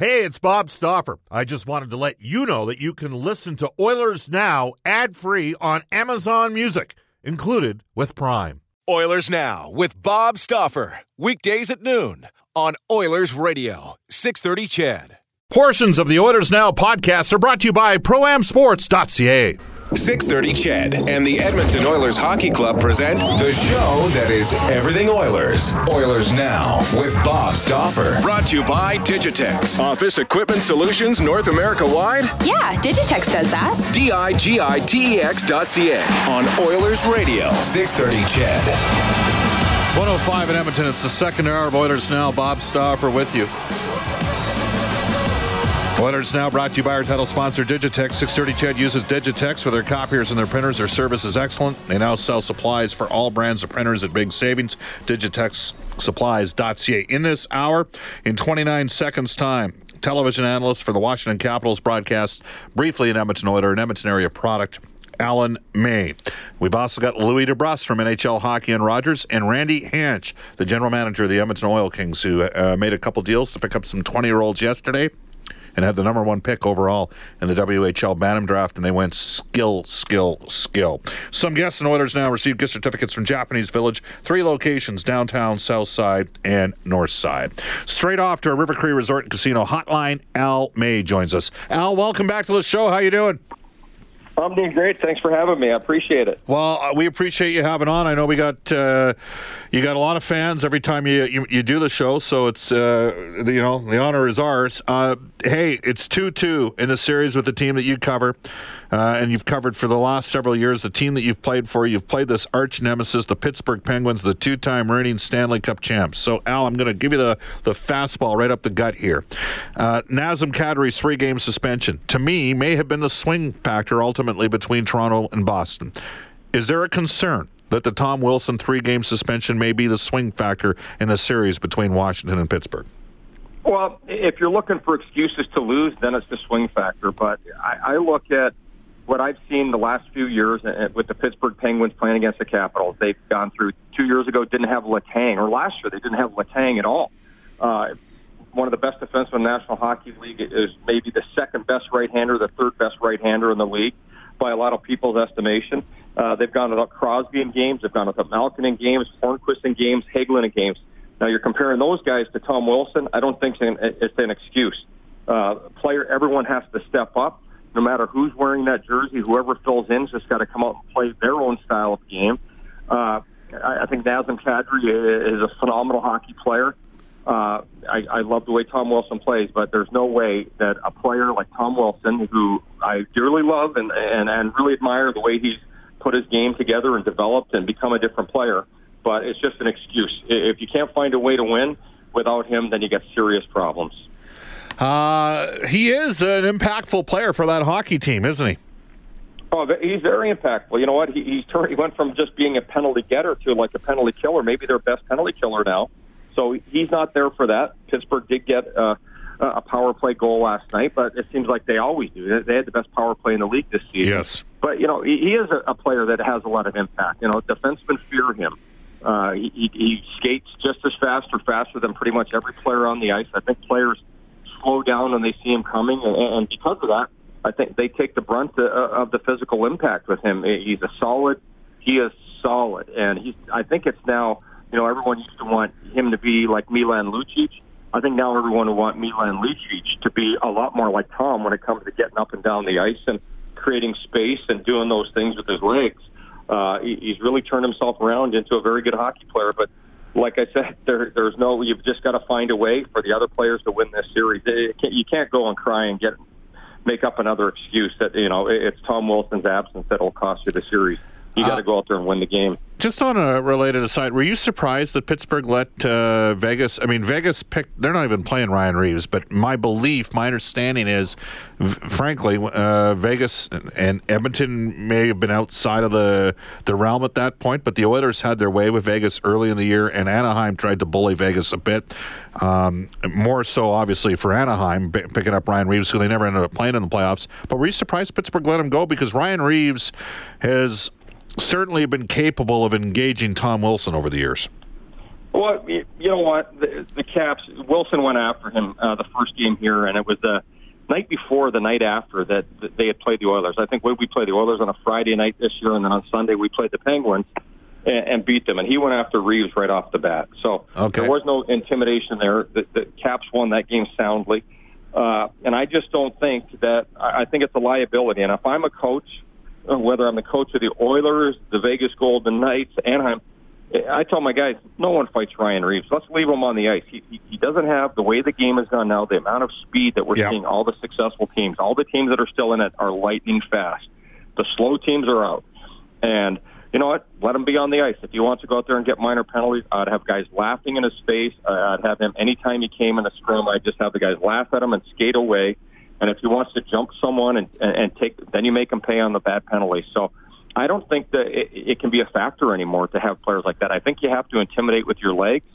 Hey, it's Bob Stauffer. I just wanted to let you know that you can listen to Oilers Now ad free on Amazon Music, included with Prime. Oilers Now with Bob Stauffer. Weekdays at noon on Oilers Radio, 630 CHED. Portions of the Oilers Now podcast are brought to you by ProAmSports.ca. 630 CHED and the Edmonton Oilers Hockey Club present the show that is everything Oilers. Oilers Now with Bob Stauffer. Brought to you by Digitex. Office Equipment Solutions North America wide? Yeah, Digitex does that. D-I-G-I-T-E-X dot C-A on Oilers Radio, 630 CHED. It's 105 in Edmonton. It's the second hour of Oilers Now. Bob Stauffer with you. Oilers Now brought to you by our title sponsor, Digitex. 630 CHED uses Digitex for their copiers and their printers. Their service is excellent. They now sell supplies for all brands of printers at big savings. DigitexSupplies.ca. In this hour, in 29 seconds' time, television analyst for the Washington Capitals broadcast briefly in Edmonton Oilers, an Edmonton area product. Alan May. We've also got Louis DeBrusk from NHL Hockey and Rogers and Randy Hansch, the general manager of the Edmonton Oil Kings, who uh, made a couple deals to pick up some 20 year olds yesterday and had the number one pick overall in the WHL Bantam draft, and they went skill, skill, skill. Some guests and Oilers now receive gift certificates from Japanese Village, three locations downtown, south side, and north side. Straight off to our River Cree Resort and Casino hotline, Al May joins us. Al, welcome back to the show. How you doing? I'm doing great. Thanks for having me. I appreciate it. Well, uh, we appreciate you having on. I know we got uh, you got a lot of fans every time you you, you do the show, so it's uh, you know the honor is ours. Uh, hey, it's two two in the series with the team that you cover. Uh, and you've covered for the last several years the team that you've played for. You've played this arch nemesis, the Pittsburgh Penguins, the two-time reigning Stanley Cup champs. So, Al, I'm going to give you the, the fastball right up the gut here. Uh, Nazem Kadri's three-game suspension, to me, may have been the swing factor ultimately between Toronto and Boston. Is there a concern that the Tom Wilson three-game suspension may be the swing factor in the series between Washington and Pittsburgh? Well, if you're looking for excuses to lose, then it's the swing factor. But I, I look at what I've seen the last few years uh, with the Pittsburgh Penguins playing against the Capitals, they've gone through two years ago didn't have Letang, or last year they didn't have Letang at all. Uh, one of the best defensemen in the National Hockey League is maybe the second best right-hander, the third best right-hander in the league by a lot of people's estimation. Uh, they've gone without Crosby in games, they've gone without Malkin in games, Hornqvist in games, Hagelin in games. Now you're comparing those guys to Tom Wilson. I don't think it's an excuse. Uh, player, everyone has to step up no matter who's wearing that jersey, whoever fills in just got to come out and play their own style of game. Uh, I, I think Nazem Kadri is a phenomenal hockey player. Uh, I, I love the way Tom Wilson plays, but there's no way that a player like Tom Wilson, who I dearly love and, and, and really admire the way he's put his game together and developed and become a different player, but it's just an excuse. If you can't find a way to win without him, then you get serious problems. Uh, he is an impactful player for that hockey team, isn't he? Oh, he's very impactful. You know what? He, he's turned, he went from just being a penalty getter to like a penalty killer, maybe their best penalty killer now. So he's not there for that. Pittsburgh did get uh, a power play goal last night, but it seems like they always do. They had the best power play in the league this season. Yes. But, you know, he, he is a, a player that has a lot of impact. You know, defensemen fear him. Uh, he, he, he skates just as fast or faster than pretty much every player on the ice. I think players – slow down when they see him coming, and, and because of that, I think they take the brunt of, of the physical impact with him. He's a solid. He is solid, and he's. I think it's now. You know, everyone used to want him to be like Milan Lucic. I think now everyone will want Milan Lucic to be a lot more like Tom when it comes to getting up and down the ice and creating space and doing those things with his legs. Uh, he, he's really turned himself around into a very good hockey player. But like I said, there, there's no. You've just got to find a way for the other players to win this series. Can't, you can't go and cry and get make up another excuse that you know it's Tom Wilson's absence that will cost you the series. You got to uh, go out there and win the game. Just on a related aside, were you surprised that Pittsburgh let uh, Vegas? I mean, Vegas picked. They're not even playing Ryan Reaves, but my belief, my understanding is, frankly, uh, Vegas and Edmonton may have been outside of the the realm at that point. But the Oilers had their way with Vegas early in the year, and Anaheim tried to bully Vegas a bit. Um, more so, obviously, for Anaheim picking up Ryan Reaves, who they never ended up playing in the playoffs. But were you surprised Pittsburgh let him go because Ryan Reaves has certainly been capable of engaging Tom Wilson over the years. Well, you know what? The, the Caps, Wilson went after him uh, the first game here, and it was the night before, the night after that, they had played the Oilers. I think we, we played the Oilers on a Friday night this year, and then on Sunday we played the Penguins and, and beat them. And he went after Reaves right off the bat. So okay. there was no intimidation there. The, the Caps won that game soundly. Uh, and I just don't think that, I think it's a liability. And if I'm a coach, Uh, whether I'm the coach of the Oilers, the Vegas Golden Knights, Anaheim, I tell my guys, no one fights Ryan Reaves. Let's leave him on the ice. He, he, he doesn't have the way the game is gone now, the amount of speed that we're yeah. seeing. All the successful teams, all the teams that are still in it are lightning fast. The slow teams are out. And you know what? Let him be on the ice. If he wants to go out there and get minor penalties, I'd have guys laughing in his face. I'd have him anytime he came in a scrum. I'd just have the guys laugh at him and skate away. And if he wants to jump someone and, and, and take, then you make him pay on the bad penalty. So I don't think that it, it can be a factor anymore to have players like that. I think you have to intimidate with your legs,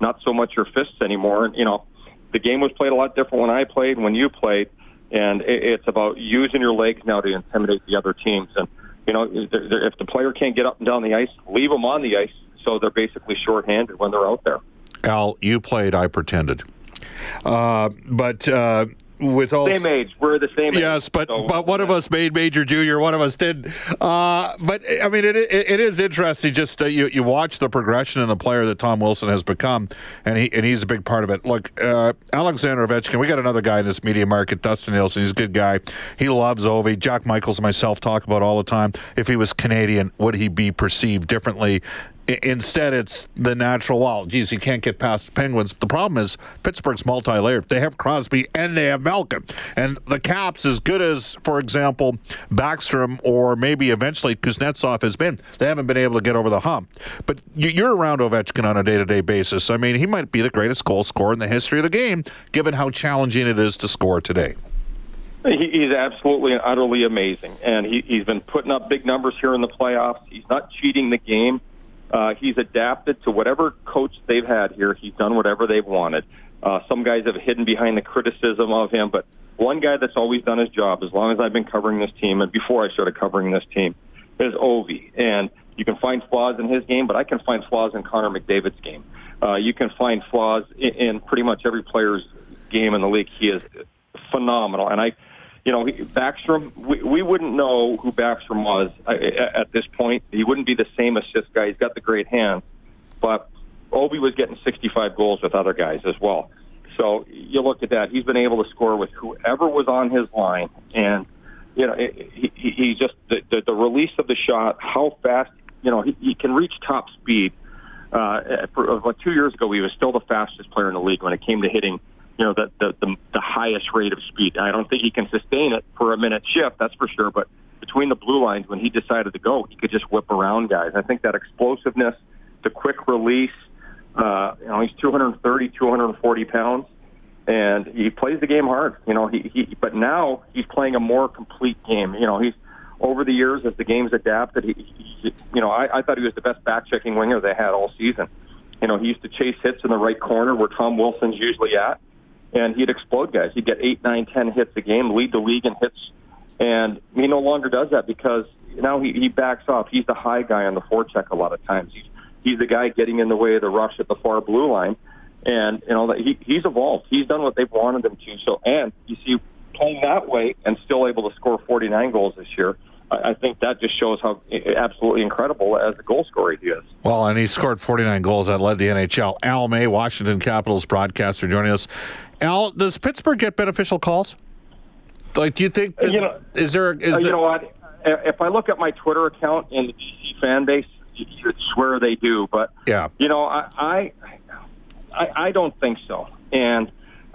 not so much your fists anymore. And you know, the game was played a lot different when I played, when you played, and it, it's about using your legs now to intimidate the other teams. And you know, if the player can't get up and down the ice, leave them on the ice so they're basically shorthanded when they're out there. Al, you played. I pretended. Uh, but uh, with all same age. We're the same. Yes, age, but so. but one of us made major junior, one of us did. Uh, but I mean, it, it, it is interesting. Just uh, you you watch the progression in the player that Tom Wilson has become, and he and he's a big part of it. Look, uh, Alexander Ovechkin. We got another guy in this media market, Dustin Nielson. He's a good guy. He loves Ovi. Jack Michaels and myself talk about all the time. If he was Canadian, would he be perceived differently? Instead, it's the natural. Well, geez, you can't get past the Penguins. The problem is Pittsburgh's multi-layered. They have Crosby and they have Malkin, and the Caps, as good as, for example, Backstrom or maybe eventually Kuznetsov has been, they haven't been able to get over the hump. But you're around Ovechkin on a day-to-day basis. I mean, he might be the greatest goal scorer in the history of the game, given how challenging it is to score today. He's absolutely and utterly amazing, and he, he's been putting up big numbers here in the playoffs. He's not cheating the game. Uh, he's adapted to whatever coach they've had here. He's done whatever they've wanted. Uh, some guys have hidden behind the criticism of him, but one guy that's always done his job, as long as I've been covering this team and before I started covering this team, is Ovi. And you can find flaws in his game, but I can find flaws in Connor McDavid's game. Uh, you can find flaws in, in pretty much every player's game in the league. He is phenomenal, and I you know, Backstrom, we, we wouldn't know who Backstrom was uh, uh, at this point. He wouldn't be the same assist guy. He's got the great hands. But Ovi was getting 65 goals with other guys as well. So you look at that. He's been able to score with whoever was on his line. And, you know, he, he, he just, the, the, the release of the shot, how fast, you know, he, he can reach top speed. Uh, for, uh, about two years ago, he was still the fastest player in the league when it came to hitting – you know, the, the, the, the highest rate of speed. I don't think he can sustain it for a minute shift, that's for sure. But between the blue lines, when he decided to go, he could just whip around guys. I think that explosiveness, the quick release, uh, you know, he's 230, 240 pounds, and he plays the game hard. You know, he, he but now he's playing a more complete game. You know, he's over the years as the game's adapted. He, he you know, I, I thought he was the best back checking winger they had all season. You know, he used to chase hits in the right corner where Tom Wilson's usually at and he'd explode guys. He'd get eight, nine, ten hits a game, lead the league in hits, and he no longer does that because now he, he backs off. He's the high guy on the forecheck a lot of times. He's he's the guy getting in the way of the rush at the far blue line, and you know he he's evolved. He's done what they've wanted him to. So, and you see playing that way and still able to score 49 goals this year. I think that just shows how absolutely incredible as a goal scorer he is. Well, and he scored 49 goals that led the NHL. Al May, Washington Capitals broadcaster, joining us. Al, does Pittsburgh get beneficial calls? Like, do you think? That, you know, is there? Is uh, you there, know what? If I look at my Twitter account and the DC fan base, you'd swear they do. But yeah, you know, I I, I, I don't think so, and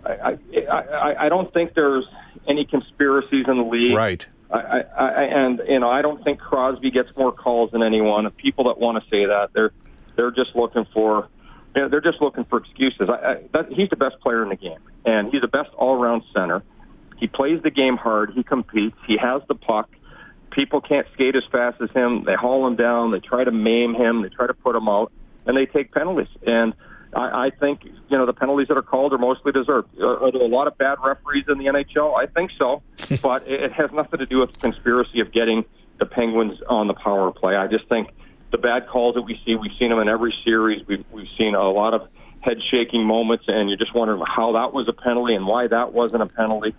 I, I I don't think there's any conspiracies in the league. Right. I, I, and you know, I don't think Crosby gets more calls than anyone. People that want to say that they're they're just looking for you know, they're just looking for excuses. I, I, that, he's the best player in the game, and he's the best all-around center. He plays the game hard. He competes. He has the puck. People can't skate as fast as him. They haul him down. They try to maim him. They try to put him out, and they take penalties. And I, I think you know the penalties that are called are mostly deserved. Are, are there a lot of bad referees in the NHL? I think so, but it, it has nothing to do with the conspiracy of getting the Penguins on the power play. I just think the bad calls that we see. We've seen them in every series. We've we've seen a lot of head shaking moments, and you're just wondering how that was a penalty and why that wasn't a penalty.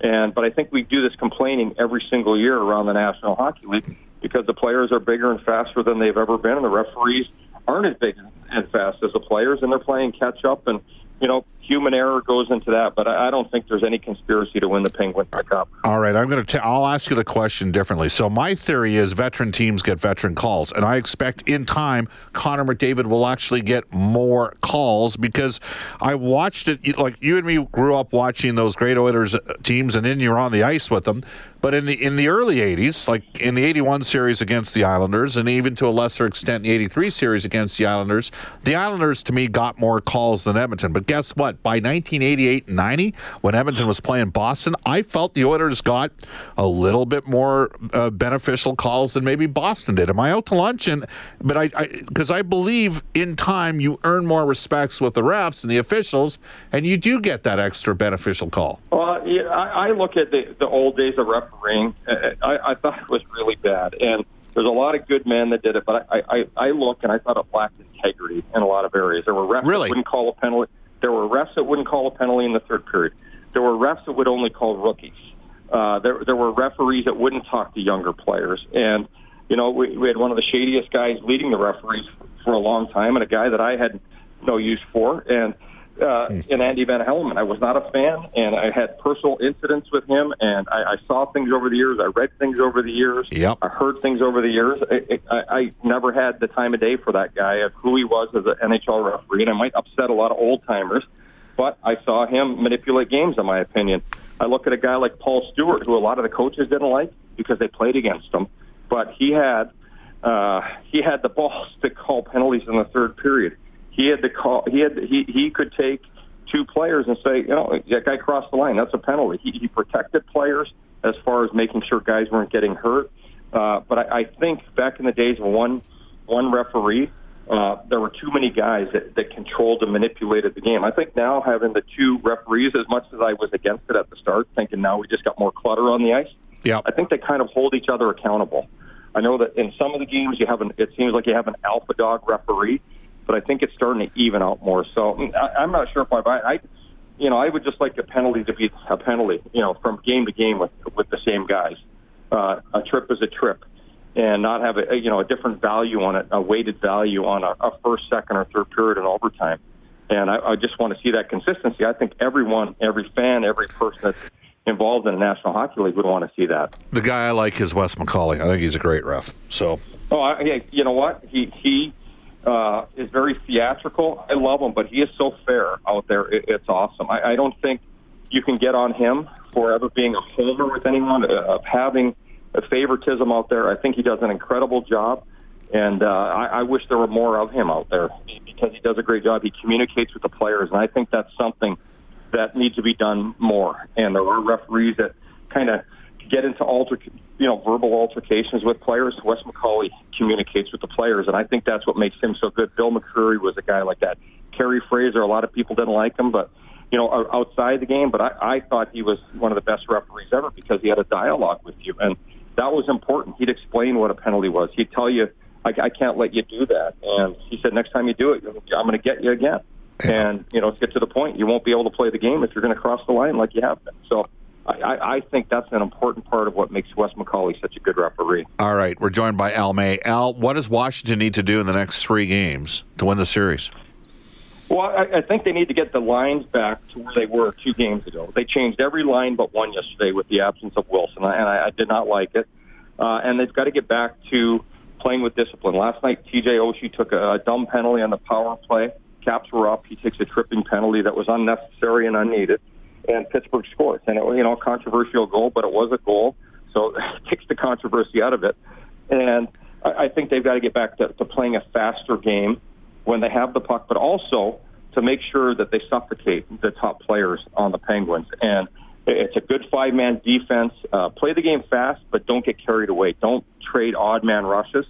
And but I think we do this complaining every single year around the National Hockey League because the players are bigger and faster than they've ever been, and the referees aren't as big and fast as the players, and they're playing catch up. And you know, human error goes into that, but I don't think there's any conspiracy to win the Penguins Cup. All right, I'm going to. I'll ask you the question differently. So my theory is veteran teams get veteran calls, and I expect in time Connor McDavid will actually get more calls because I watched it. Like you and me grew up watching those great Oilers uh, teams, and then you're on the ice with them. But in the in the early '80s, like in the '81 series against the Islanders, and even to a lesser extent the '83 series against the Islanders, the Islanders to me got more calls than Edmonton. But guess what? By 1988 and 90, when Edmonton was playing Boston, I felt the Oilers got a little bit more uh, beneficial calls than maybe Boston did. Am I out to lunch? And but I because I, I believe in time you earn more respects with the refs and the officials, and you do get that extra beneficial call. Well, yeah, I, I look at the, the old days of refereeing. I, I thought it was really bad, and there's a lot of good men that did it. But I, I, I look and I thought it lacked integrity in a lot of areas. There were refs really? that wouldn't call a penalty. There were refs that wouldn't call a penalty in the third period. There were refs that would only call rookies. Uh, there, there were referees that wouldn't talk to younger players, and you know we, we had one of the shadiest guys leading the referees for a long time, and a guy that I had no use for, and uh, in Andy Van Hellemond. I was not a fan, and I had personal incidents with him, and I, I saw things over the years. I read things over the years. Yep. I heard things over the years. I, I, I never had the time of day for that guy of who he was as an NHL referee, and I might upset a lot of old timers, but I saw him manipulate games, in my opinion. I look at a guy like Paul Stewart, who a lot of the coaches didn't like because they played against him, but he had uh, he had the balls to call penalties in the third period he had to call. He had he he could take two players and say, you know, that guy crossed the line. That's a penalty. He, he protected players as far as making sure guys weren't getting hurt. Uh, but I, I think back in the days of one one referee, uh, there were too many guys that, that controlled and manipulated the game. I think now having the two referees, as much as I was against it at the start, thinking now we just got more clutter on the ice. Yeah, I think they kind of hold each other accountable. I know that in some of the games you have an it seems like you have an alpha dog referee but I think it's starting to even out more. So mm, I, I'm not sure if I buy. I, you know, I would just like a penalty to be a penalty. You know, from game to game with with the same guys. Uh, a trip is a trip, and not have a you know a different value on it, a weighted value on a, a first, second, or third period in overtime. And I, I just want to see that consistency. I think everyone, every fan, every person that's involved in the National Hockey League would want to see that. The guy I like is Wes McCauley. I think he's a great ref. So. Oh, I, you know what? He he uh, is very theatrical. I love him, but he is so fair out there. It, it's awesome. I, I don't think you can get on him for ever being a homer with anyone, uh, of having a favoritism out there. I think he does an incredible job, and uh, I, I wish there were more of him out there because he does a great job. He communicates with the players, and I think that's something that needs to be done more. And there are referees that kind of get into alter, you know, verbal altercations with players. Wes McCauley communicates with the players, and I think that's what makes him so good. Bill McCreary was a guy like that. Kerry Fraser, a lot of people didn't like him, but you know, outside the game. But I, I thought he was one of the best referees ever because he had a dialogue with you, and that was important. He'd explain what a penalty was. He'd tell you, I, I can't let you do that. And he said, next time you do it, I'm going to get you again. And you know, let's get to the point. You won't be able to play the game if you're going to cross the line like you have been. So I, I think that's an important part of what makes Wes McCauley such a good referee. All right, we're joined by Al May. Al, what does Washington need to do in the next three games to win the series? Well, I, I think they need to get the lines back to where they were two games ago. They changed every line but one yesterday with the absence of Wilson, and I, I did not like it. Uh, and they've got to get back to playing with discipline. Last night, TJ Oshie took a, a dumb penalty on the power play. Caps were up. He takes a tripping penalty that was unnecessary and unneeded and Pittsburgh scores. And it was, you know, a controversial goal, but it was a goal, so it takes the controversy out of it. And I, I think they've got to get back to, to playing a faster game when they have the puck, but also to make sure that they suffocate the top players on the Penguins. And it's a good five-man defense. Uh, play the game fast, but don't get carried away. Don't trade odd man rushes.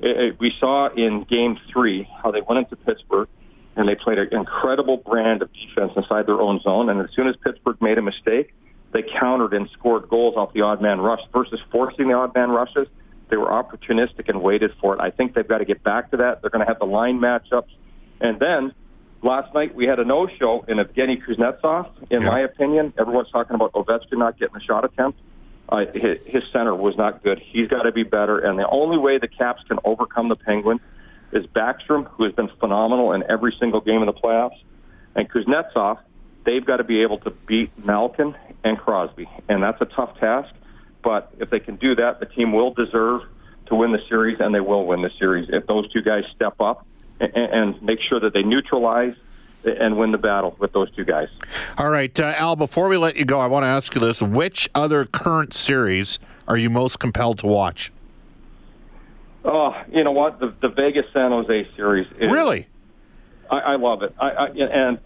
It, it, we saw in Game Three how they went into Pittsburgh and they played an incredible brand of defense inside their own zone. And as soon as Pittsburgh made a mistake, they countered and scored goals off the odd man rush versus forcing the odd man rushes. They were opportunistic and waited for it. I think they've got to get back to that. They're going to have the line matchups. And then last night we had a no-show in Evgeny Kuznetsov. In Yeah. my opinion, everyone's talking about Ovechkin not getting a shot attempt. Uh, his, his center was not good. He's got to be better. And the only way the Caps can overcome the Penguins is Backstrom, who has been phenomenal in every single game in the playoffs, and Kuznetsov. They've got to be able to beat Malkin and Crosby, and that's a tough task. But if they can do that, the team will deserve to win the series, and they will win the series if those two guys step up and, and make sure that they neutralize and win the battle with those two guys. All right, uh, Al, before we let you go, I want to ask you this. Which other current series are you most compelled to watch? Oh, you know what? The, the Vegas San Jose series. Is, Really? I, I love it. I, I and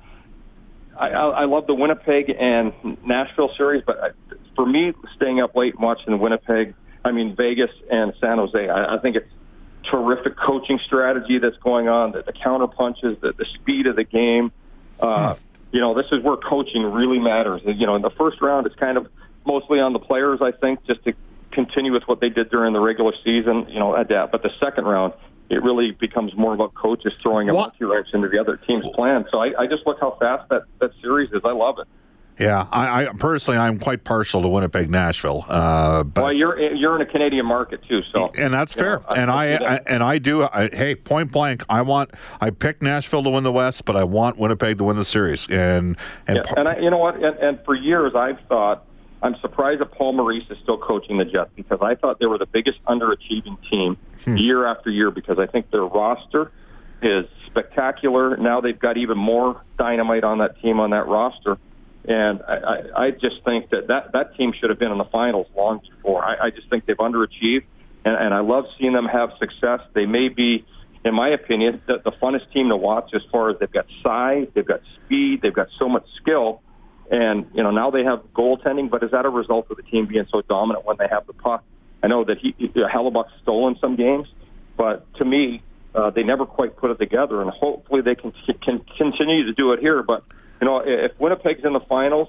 I, I love the Winnipeg and Nashville series, but I, for me, staying up late and watching Winnipeg, I mean Vegas and San Jose, I, I think it's terrific coaching strategy that's going on. The, the counter punches, the, the speed of the game. Uh, You know, this is where coaching really matters. You know, in the first round, it's kind of mostly on the players, I think, just to continue with what they did during the regular season. You know, adapt. But the second round, it really becomes more about coaches throwing a monkey wrench into the other team's plan. So I, I just look how fast that that series is. I love it. Yeah, I, I personally I'm quite partial to Winnipeg, Nashville, uh, but Well, you're you're in a Canadian market too, so and that's you know, fair. and I, I and I do. Hey, point blank, I want I picked Nashville to win the West, but I want Winnipeg to win the series. And and Yeah, par- and I, you know what? And, and for years, I've thought I'm surprised that Paul Maurice is still coaching the Jets because I thought they were the biggest underachieving team hmm. year after year because I think their roster is spectacular. Now they've got even more dynamite on that team on that roster, and I, I, I just think that, that that team should have been in the finals long before. I, I just think they've underachieved, and, and I love seeing them have success. They may be in my opinion, the, the funnest team to watch as far as they've got size, they've got speed, they've got so much skill. And, you know, now they have goaltending, but is that a result of the team being so dominant when they have the puck? I know that he, Hellebuyck's stolen some games, but to me, uh, they never quite put it together, and hopefully they can, can continue to do it here. But, you know, if Winnipeg's in the finals,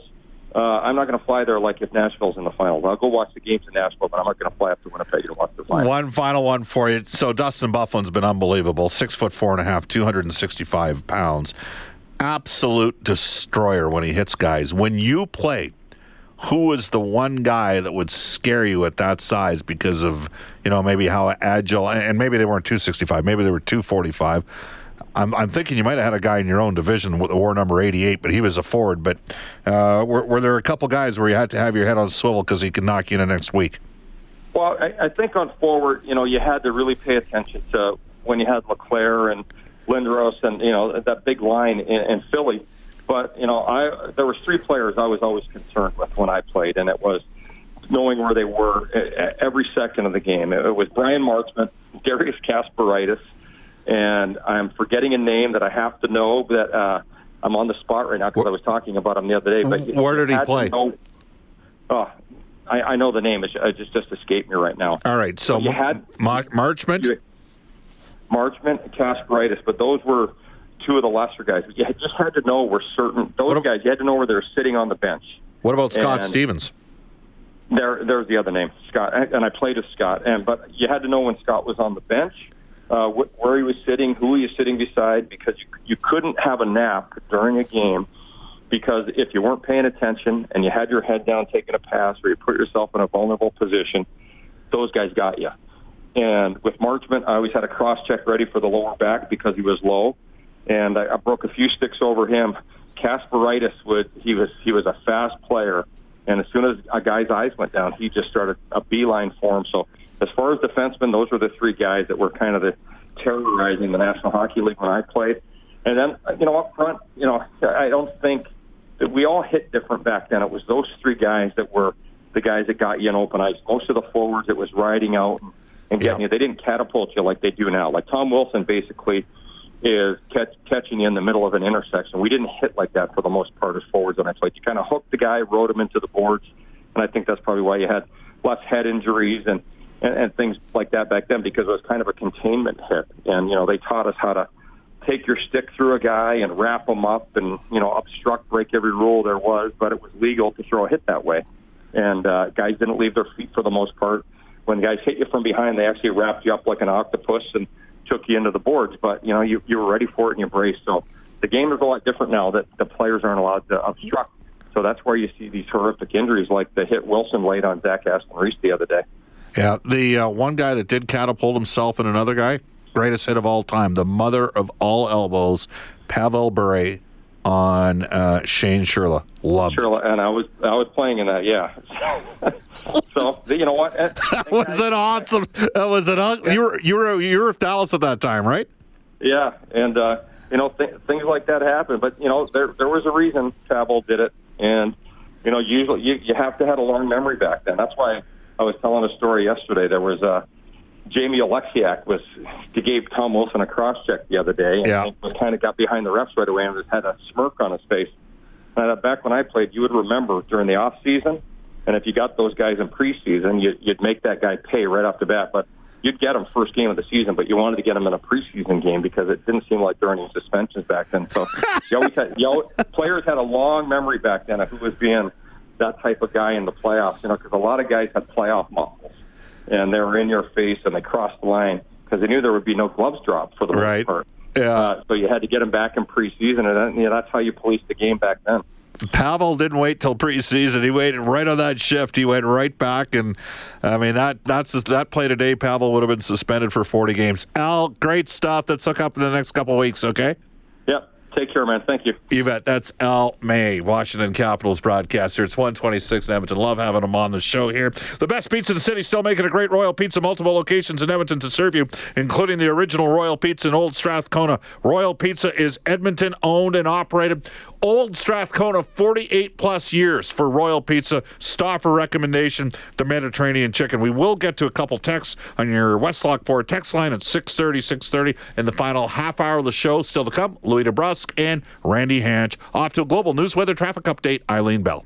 uh, I'm not going to fly there like if Nashville's in the finals. I'll go watch the games in Nashville, but I'm not going to fly up to Winnipeg to watch the finals. One final one for you. So Dustin Byfuglien's been unbelievable. Six foot four and a half, two hundred and sixty-five pounds. Absolute destroyer when he hits guys. When you played, who was the one guy that would scare you at that size because of you know maybe how agile and maybe they weren't two sixty-five, maybe they were two forty-five. I'm, I'm thinking you might have had a guy in your own division with the war number 88, but he was a forward. But uh, were, were there a couple guys where you had to have your head on swivel because he could knock you in the next week? Well, I, I think on forward, you know, you had to really pay attention to when you had LeClair and Lindros and you know that big line in, in Philly. But you know, I there was three players I was always concerned with when I played, and it was knowing where they were every second of the game. It was Bryan Marchment, Darius Kasparaitis, and I'm forgetting a name that I have to know that uh, I'm on the spot right now because I was talking about him the other day. But you- Where did he you had to play? know- oh, I, I know the name. It it just just escaped me right now. All right, so You had- Mar- Marchment. You- Marchment and Kasparaitis, but those were two of the lesser guys. You had- just had to know where certain those guys. You had to know where they were sitting on the bench. What about Scott and- Stevens? There, there's the other name, Scott, and I played with Scott. And but you had to know when Scott was on the bench, uh, wh- where he was sitting, who he was sitting beside, because you, you couldn't have a nap during a game. Because if you weren't paying attention and you had your head down taking a pass, or you put yourself in a vulnerable position, those guys got you. And with Marchment, I always had a cross check ready for the lower back because he was low, and I, I broke a few sticks over him. Kasparaitis would he was he was a fast player, and as soon as a guy's eyes went down, he just started a beeline for him. So as far as defensemen, those were the three guys that were kind of the terrorizing the National Hockey League when I played. And then you know up front, you know I don't think that we all hit different back then. It was those three guys that were the guys that got you in open ice. Most of the forwards, it was riding out and, and getting Yeah. you. They didn't catapult you like they do now. Like Tom Wilson basically is catch, catching you in the middle of an intersection. We didn't hit like that for the most part as forwards on that play. You kind of hooked the guy, rode him into the boards, and I think that's probably why you had less head injuries and, and, and things like that back then because it was kind of a containment hit. And, you know, they taught us how to take your stick through a guy and wrap him up and, you know, obstruct, break every rule there was, but it was legal to throw a hit that way. And uh, guys didn't leave their feet for the most part. When guys hit you from behind, they actually wrapped you up like an octopus and took you into the boards. But you know, you you were ready for it and you braced. So the game is a lot different now that the players aren't allowed to obstruct. So that's where you see these horrific injuries, like the hit Wilson laid on Zach Aston Reese the other day. Yeah, the uh, one guy that did catapult himself and another guy, greatest hit of all time, the mother of all elbows, Pavel Bure on uh, Shane Churla. Loved Churla, and I was I was playing in that. Yeah. so you know what? That was it awesome. That was it. You were you were you were Dallas at that time, right? Yeah, and uh, you know th- things like that happen. But you know there there was a reason Pavel did it, and you know usually you you have to have a long memory back then. That's why I was telling a story yesterday. There was uh, Jamie Oleksiak was he gave Tom Wilson a cross check the other day, and yeah. was kind of got behind the refs right away and just had a smirk on his face. And uh, back when I played, you would remember during the off season, and if you got those guys in preseason, you, you'd make that guy pay right off the bat. But you'd get him first game of the season, but you wanted to get him in a preseason game because it didn't seem like there were any suspensions back then. So you always had, you always, players had a long memory back then of who was being that type of guy in the playoffs. You know, because a lot of guys had playoff muscles, and they were in your face and they crossed the line because they knew there would be no gloves dropped for the right. most part. Yeah. Uh, so you had to get them back in preseason, and then, you know, that's how you policed the game back then. Pavel didn't wait till preseason. He waited right on that shift. He went right back, and I mean that that's that play today. Pavel would have been suspended for 40 games. Al, great stuff. Let's hook up in the next couple of weeks, okay? Take care, man. Thank you. You bet. That's Al May, Washington Capitals broadcaster. It's 126 in Edmonton. Love having him on the show here. The best pizza in the city, still making a great Royal Pizza. Multiple locations in Edmonton to serve you, including the original Royal Pizza in Old Strathcona. Royal Pizza is Edmonton owned and operated. Old Strathcona, 48 plus years for Royal Pizza. Stauffer recommendation, the Mediterranean chicken. We will get to a couple texts on your West Lockport text line at 630, 630. In the final half hour of the show, still to come, Louis DeBrusk and Randy Hansch. Off to a global news weather traffic update, Eileen Bell.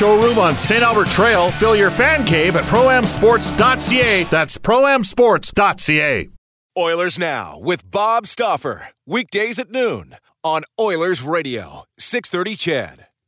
showroom on St. Albert Trail. Fill your fan cave at proamsports.ca. That's proamsports.ca. Oilers Now with Bob Stauffer. Weekdays at noon on Oilers Radio, 630 CHED.